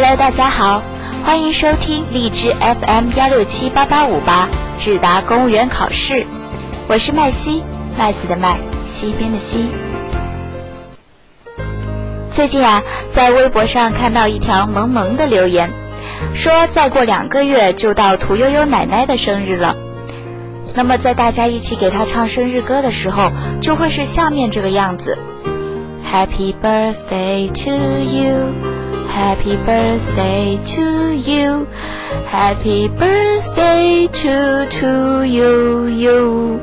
Hello，大家好，欢迎收听荔枝 FM 幺六七八八五八智达公务员考试，我是麦西，麦子的麦，西边的西。最近啊，在微博上看到一条萌萌的留言，说再过两个月就到屠呦呦奶奶的生日了。那么在大家一起给她唱生日歌的时候，就会是下面这个样子：Happy birthday to you Happy birthday to you，Happy birthday to to you you，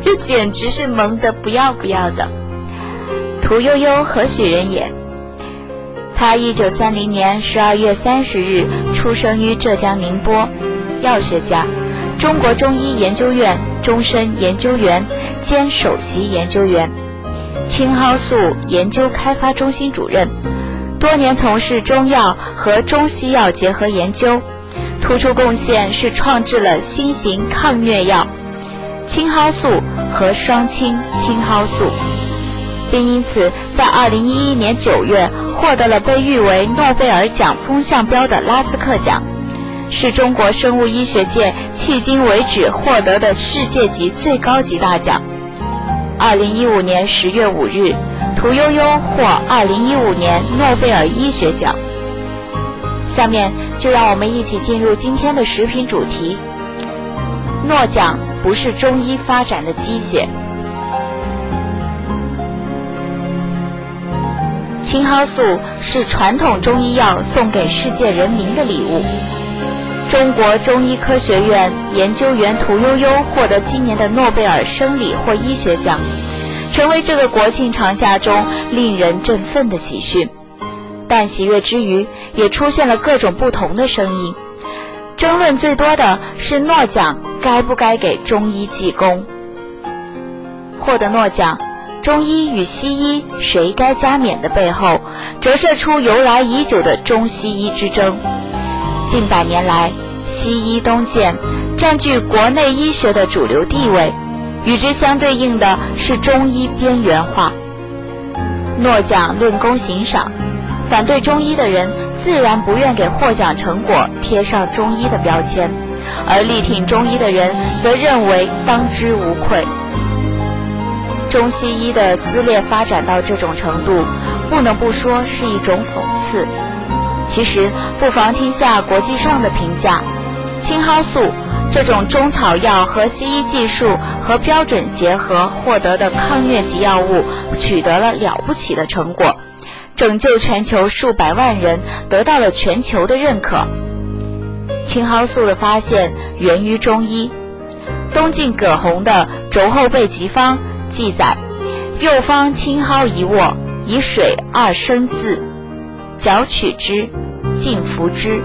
这简直是萌的不要不要的。屠呦呦何许人也？她一九三零年十二月三十日出生于浙江宁波，药学家，中国中医研究院终身研究员兼首席研究员，青蒿素研究开发中心主任，多年从事中药和中西药结合研究，突出贡献是创制了新型抗疟药青蒿素和双氢青蒿素。并因此在2011年9月获得了被誉为诺贝尔奖风向标的拉斯克奖，是中国生物医学界迄今为止获得的世界级最高级大奖。2015年10月5日，屠呦呦获2015年诺贝尔医学奖。下面就让我们一起进入今天的食品主题：诺奖不是中医发展的鸡血。青蒿素是传统中医药送给世界人民的礼物。中国中医科学院研究员屠呦呦获得今年的诺贝尔生理或医学奖，成为这个国庆长假中令人振奋的喜讯。但喜悦之余，也出现了各种不同的声音。争论最多的是诺奖该不该给中医记功。获得诺奖。中医与西医谁该加冕的背后，折射出由来已久的中西医之争。近百年来，西医东渐，占据国内医学的主流地位，与之相对应的是中医边缘化。诺奖论功行赏，反对中医的人自然不愿给获奖成果贴上中医的标签，而力挺中医的人则认为当之无愧。中西医的撕裂发展到这种程度，不能不说是一种讽刺。其实，不妨听下国际上的评价：青蒿素这种中草药和西医技术和标准结合获得的抗疟疾药物，取得了了不起的成果，拯救全球数百万人，得到了全球的认可。青蒿素的发现源于中医，东晋葛洪的《肘后备急方》。记载：右方青蒿一握，以水二升渍，绞取之，尽服之。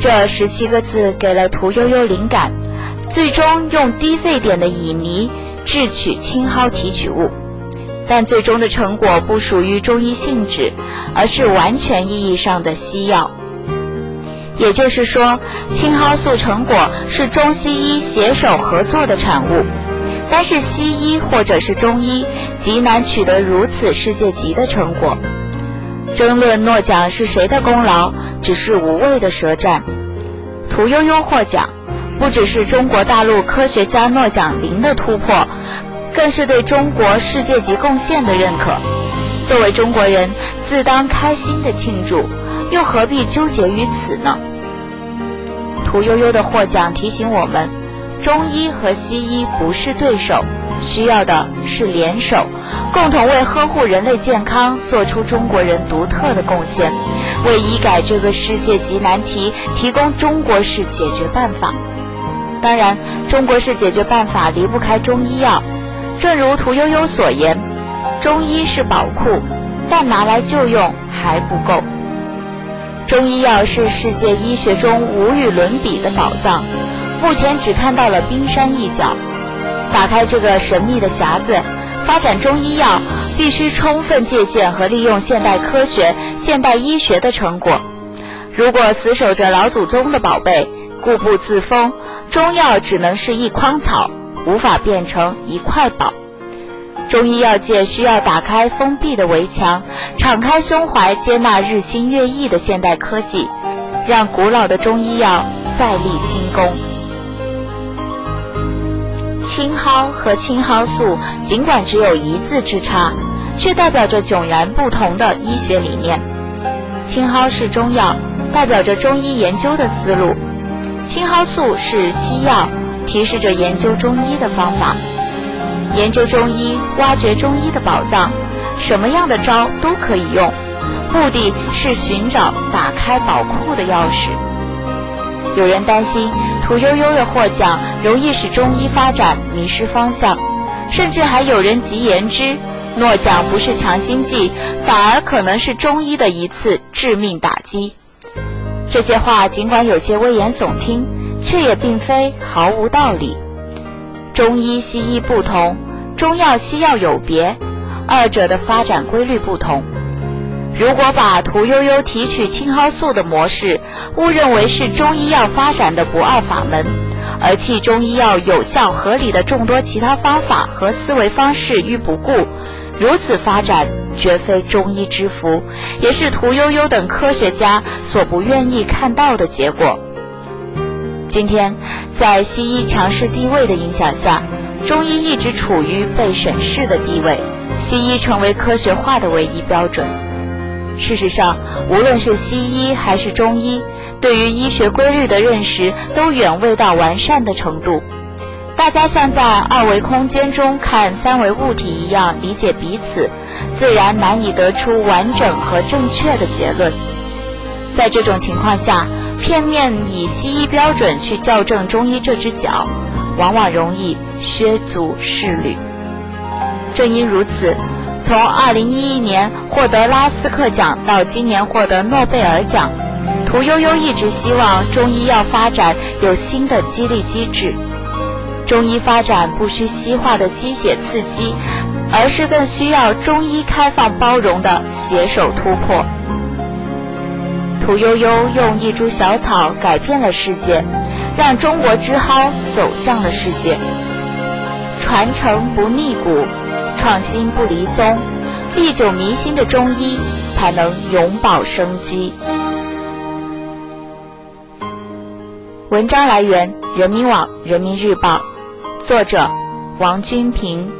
这十七个字给了屠呦呦灵感，最终用低沸点的乙醚制取青蒿提取物。但最终的成果不属于中医性质，而是完全意义上的西药。也就是说，青蒿素成果是中西医携手合作的产物。单是西医或者是中医，极难取得如此世界级的成果。争论诺奖是谁的功劳，只是无谓的舌战。屠呦呦获奖，不只是中国大陆科学家诺奖零的突破，更是对中国世界级贡献的认可。作为中国人，自当开心的庆祝，又何必纠结于此呢？屠呦呦的获奖提醒我们。中医和西医不是对手，需要的是联手，共同为呵护人类健康做出中国人独特的贡献，为医改这个世界级难题提供中国式解决办法。当然，中国式解决办法离不开中医药。正如屠呦呦所言，中医是宝库，但拿来就用还不够。中医药是世界医学中无与伦比的宝藏。目前只看到了冰山一角。打开这个神秘的匣子，发展中医药必须充分借鉴和利用现代科学、现代医学的成果。如果死守着老祖宗的宝贝，固步自封，中药只能是一筐草，无法变成一块宝。中医药界需要打开封闭的围墙，敞开胸怀接纳日新月异的现代科技，让古老的中医药再立新功。青蒿和青蒿素尽管只有一字之差，却代表着迥然不同的医学理念。青蒿是中药，代表着中医研究的思路；青蒿素是西药，提示着研究中医的方法。研究中医，挖掘中医的宝藏，什么样的招都可以用，目的是寻找打开宝库的钥匙。有人担心屠呦呦的获奖容易使中医发展迷失方向，甚至还有人极言之，诺奖不是强心剂，反而可能是中医的一次致命打击。这些话尽管有些危言耸听，却也并非毫无道理。中医、西医不同，中药、西药有别，二者的发展规律不同。如果把屠呦呦提取青蒿素的模式误认为是中医药发展的不二法门，而弃中医药有效合理的众多其他方法和思维方式于不顾，如此发展绝非中医之福，也是屠呦呦等科学家所不愿意看到的结果。今天，在西医强势地位的影响下，中医一直处于被审视的地位，西医成为科学化的唯一标准。事实上，无论是西医还是中医，对于医学规律的认识都远未到完善的程度。大家像在二维空间中看三维物体一样理解彼此，自然难以得出完整和正确的结论。在这种情况下，片面以西医标准去校正中医这只脚，往往容易削足适履。正因如此，从2011年获得拉斯克奖到今年获得诺贝尔奖，屠呦呦一直希望中医药发展有新的激励机制。中医发展不需西化的鸡血刺激，而是更需要中医开放包容的携手突破。屠呦呦用一株小草改变了世界，让中国之蒿走向了世界。传承不逆古，创新不离宗，历久弥新的中医才能永葆生机。文章来源：人民网、人民日报，作者：王君平。